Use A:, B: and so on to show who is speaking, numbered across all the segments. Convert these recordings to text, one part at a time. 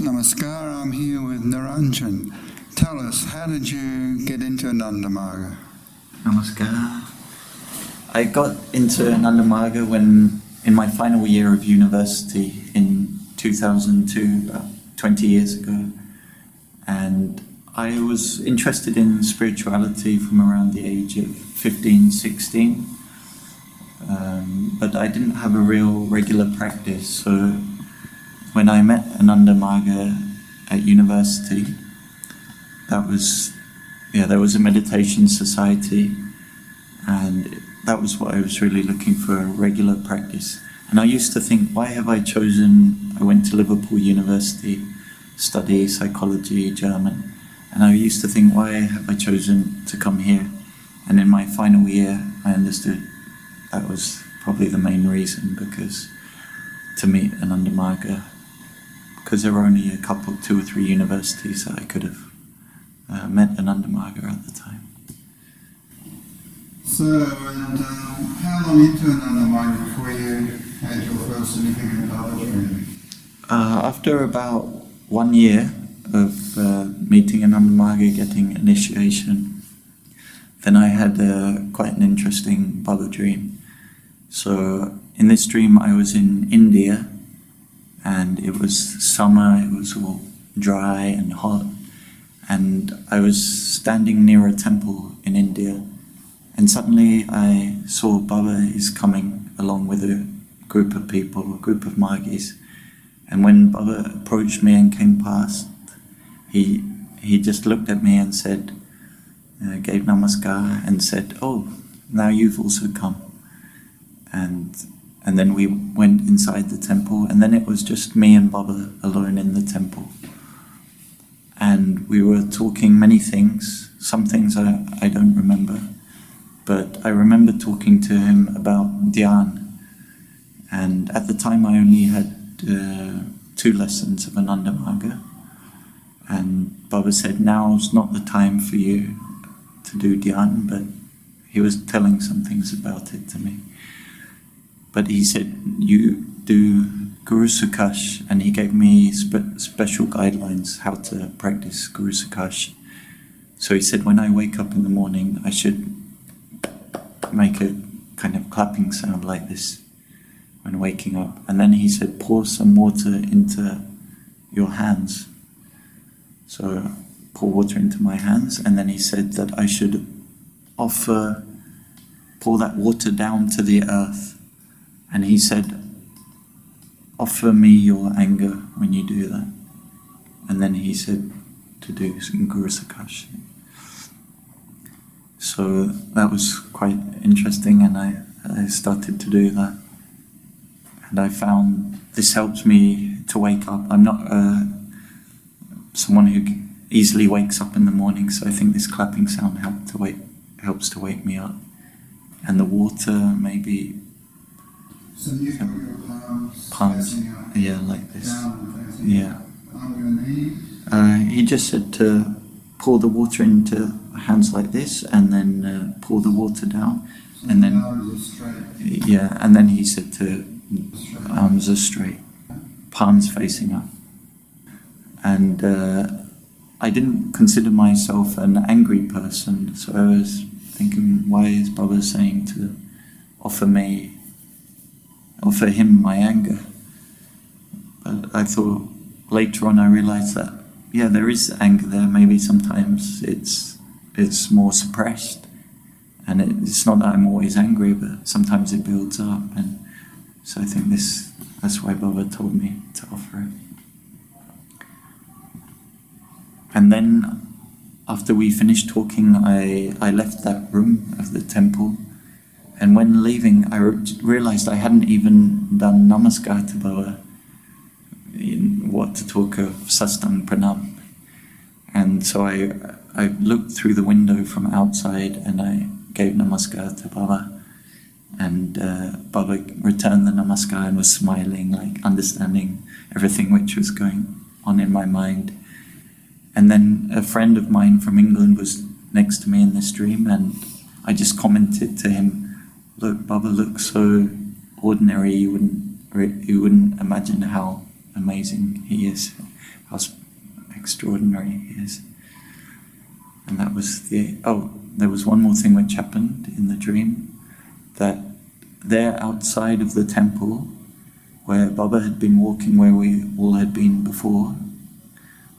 A: Namaskar, I'm here with Nirainjan. Tell us, how did you get into Anandamarga?
B: Namaskar. I got into Anandamarga when, in my final year of university in 2002, about 20 years ago. And I was interested in spirituality from around the age of 15, 16. Um, but I didn't have a real regular practice. So when I met Ananda Marga at university, that was, yeah, there was a meditation society, and that was what I was really looking for a regular practice. And I used to think, why have I chosen? I went to Liverpool University, study psychology, German, and I used to think, why have I chosen to come here? And in my final year, I understood that was probably the main reason because to meet Ananda Marga, because there were only a couple, two or three universities that I could have uh, met an Marga at the time.
A: So, and uh, how long into Anandamarga before you had your first significant Baba dream?
B: Uh, after about one year of uh, meeting an Marga, getting initiation, then I had uh, quite an interesting Baba dream. So in this dream, I was in India, and it was summer. It was all dry and hot, and I was standing near a temple in India, and suddenly I saw Baba is coming along with a group of people, a group of Margis, and when Baba approached me and came past, he he just looked at me and said, uh, gave namaskar and said, "Oh, now you've also come." And and then we went inside the temple, and then it was just me and Baba alone in the temple. And we were talking many things. Some things I, I don't remember, but I remember talking to him about Dhyan. And at the time, I only had uh, two lessons of Ananda Marga. And Baba said, Now's not the time for you to do Dhyan, but he was telling some things about it to me. But he said, You do Guru Sakash, and he gave me spe- special guidelines how to practice Guru Sakash. So he said, When I wake up in the morning, I should make a kind of clapping sound like this when waking up. And then he said, Pour some water into your hands. So pour water into my hands, and then he said that I should offer, pour that water down to the earth and he said, Offer me your anger when you do that. And then he said to do Guru Sakash. So that was quite interesting, and I, I started to do that. And I found this helps me to wake up. I'm not uh, someone who easily wakes up in the morning, so I think this clapping sound help to wake, helps to wake me up. And the water maybe
A: So you've got your palms,
B: Palms.
A: facing up,
B: Yeah, like this.
A: down and facing
B: Yeah.
A: up, under your knees.
B: Uh, he just said to pour the water into hands like this and then uh, pour the water down. And then-
A: your nose is straight.
B: Yeah, and then he said to arms are straight, palms facing up. And uh, I didn't consider myself an angry person, so I was thinking, why is Baba saying to offer me, offer him my anger? But I thought later on I realized that yeah, there is anger there. Maybe sometimes it's it's more suppressed, and it, it's not that I'm always angry, but sometimes it builds up, and so I think this that's why Baba told me to offer it. And then after we finished talking, I I left that room of the temple, and when leaving, I re- realized I hadn't even done namaskar to Baba in what to talk of sastang pranam. And so I, I looked through the window from outside and I gave namaskar to Baba. And uh, Baba returned the namaskar and was smiling, like understanding everything which was going on in my mind. And then a friend of mine from England was next to me in this dream, and I just commented to him, "Look, Baba looks so ordinary. You wouldn't, you wouldn't imagine how amazing he is." how extraordinary he is. And that was the oh, there was one more thing which happened in the dream that there outside of the temple where Baba had been walking where we all had been before,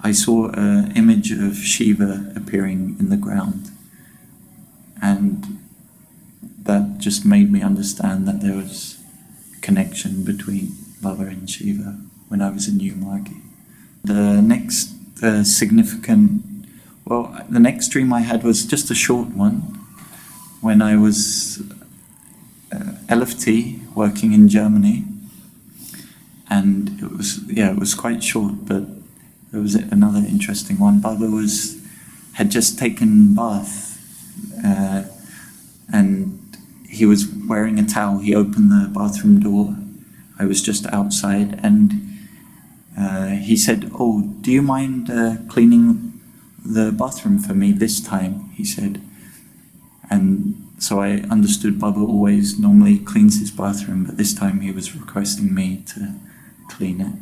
B: I saw an image of Shiva appearing in the ground. And just made me understand that there was connection between Baba and Shiva when I was in New Margi. The next uh, significant, well, the next dream I had was just a short one when I was uh, LFT working in Germany, and it was yeah, it was quite short, but there was another interesting one. Baba was had just taken bath, uh, he was wearing a towel. He opened the bathroom door. I was just outside, and uh, he said, "Oh, do you mind uh, cleaning the bathroom for me this time?" He said, and so I understood Baba always normally cleans his bathroom, but this time he was requesting me to clean it.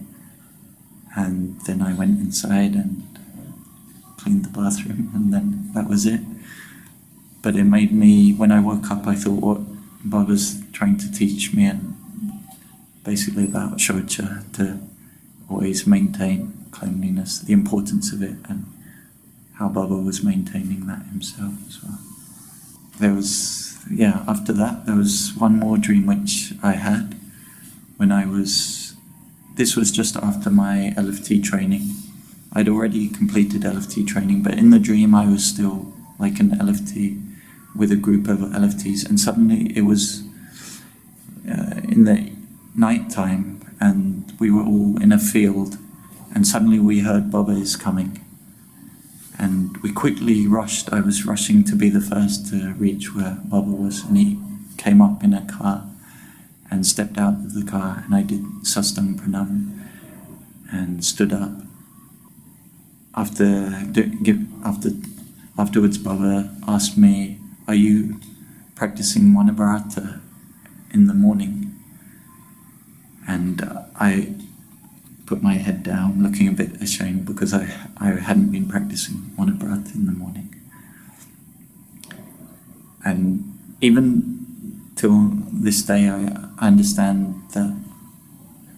B: And then I went inside and cleaned the bathroom, and then that was it. But it made me, when I woke up, I thought what Baba's trying to teach me, and basically about shocha, to always maintain cleanliness, the importance of it, and how Baba was maintaining that himself as well. There was, yeah, after that, there was one more dream which I had when I was, this was just after my LFT training. I'd already completed LFT training, but in the dream I was still like an LFT with a group of LFTs, and suddenly it was uh, in the night time, and we were all in a field, and suddenly we heard Baba is coming. And we quickly rushed. I was rushing to be the first to reach where Baba was, and he came up in a car and stepped out of the car, and I did sastang pranam and stood up. After after afterwards, Baba asked me, "Are you practicing Manabarata in the morning?" And uh, I put my head down, looking a bit ashamed because I, I hadn't been practicing Manabarata in the morning. And even till this day, I, I understand that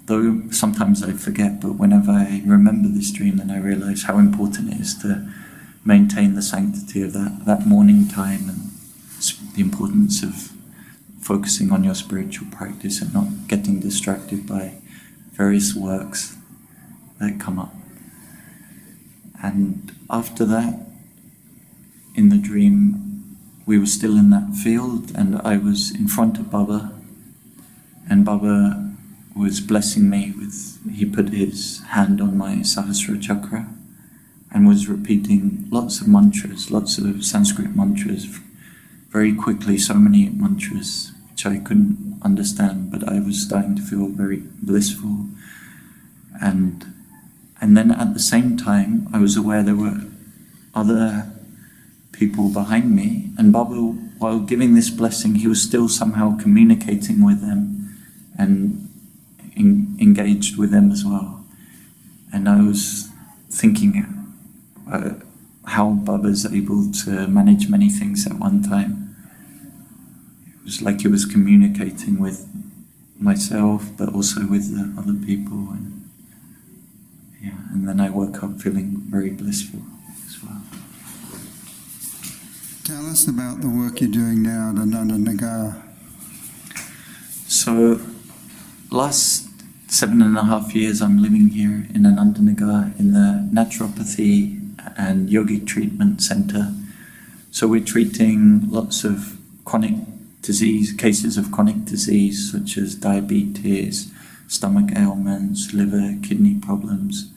B: though sometimes I forget, but whenever I remember this dream, then I realize how important it is to maintain the sanctity of that, that morning time and the importance of focusing on your spiritual practice and not getting distracted by various works that come up. And after that, in the dream, we were still in that field, and I was in front of Baba, and Baba was blessing me with, he put his hand on my Sahasra chakra and was repeating lots of mantras, lots of Sanskrit mantras, very quickly, so many mantras which I couldn't understand, but I was starting to feel very blissful. And and then at the same time, I was aware there were other people behind me, and Baba, while giving this blessing, he was still somehow communicating with them and in, engaged with them as well. And I was thinking uh, how Baba's able to manage many things at one time. Was like he was communicating with myself, but also with the other people, and yeah. And then I woke up feeling very blissful as well.
A: Tell us about the work you're doing now at Ananda Nagar.
B: So, last seven and a half years, I'm living here in Anandanagar in the Naturopathy and Yogic Treatment Center. So, we're treating lots of chronic disease, cases of chronic disease such as diabetes, stomach ailments, liver, kidney problems.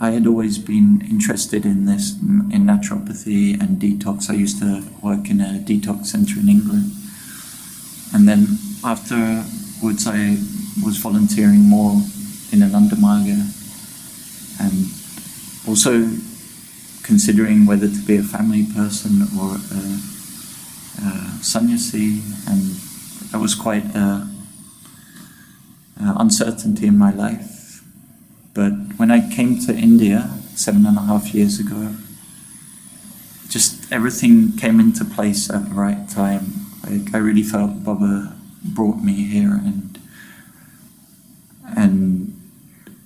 B: I had always been interested in this, in naturopathy and detox. I used to work in a detox center in England. And then afterwards, I was volunteering more in an Anandamarga and also considering whether to be a family person or a, Uh, a sannyasi. And that was quite a, a uncertainty in my life. But when I came to India seven and a half years ago, just everything came into place at the right time. Like I really felt Baba brought me here and and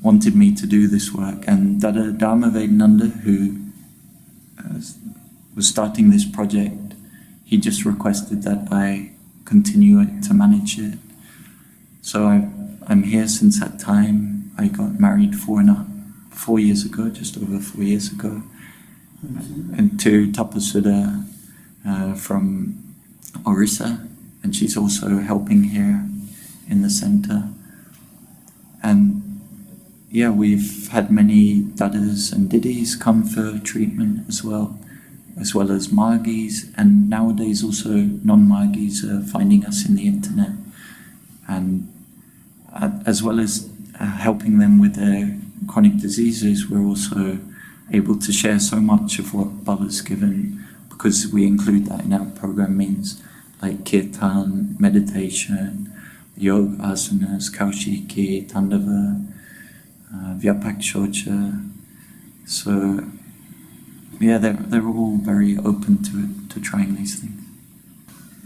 B: wanted me to do this work. And Dada Dharma Vedananda, who uh, was starting this project, he just requested that I continue it to manage it. So I, I'm here since that time. I got married four and a, four years ago, just over four years ago, and to Tapasudha uh, from Orissa, and she's also helping here in the center. And yeah, we've had many dadas and didis come for treatment as well, as well as margis, and nowadays also non-margis are finding us in the internet, and uh, as well as uh, helping them with their chronic diseases, we're also able to share so much of what Baba's given because we include that in our program means like kirtan, meditation, yoga asanas, kaushiki, tandava, uh. So, yeah, they're, they're all very open to it, to trying these things.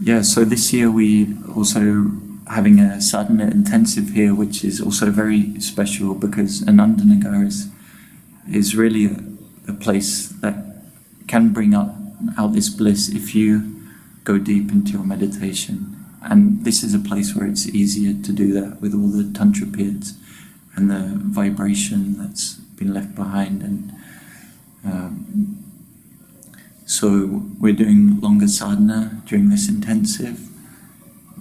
B: Yeah, so this year we also having a sadhana intensive here, which is also very special because Anandanagar is, is really a, a place that can bring up out this bliss if you go deep into your meditation. And this is a place where it's easier to do that with all the tantra periods and the vibration that's been left behind. And um, so we're doing longer sadhana during this intensive,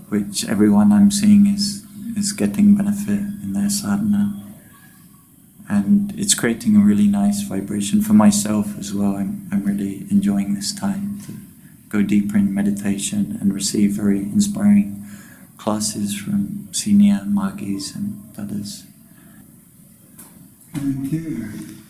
B: which everyone I'm seeing is is getting benefit in their sadhana. And it's creating a really nice vibration for myself as well. I'm, I'm really enjoying this time to go deeper in meditation and receive very inspiring classes from senior margis and others.
A: Thank you.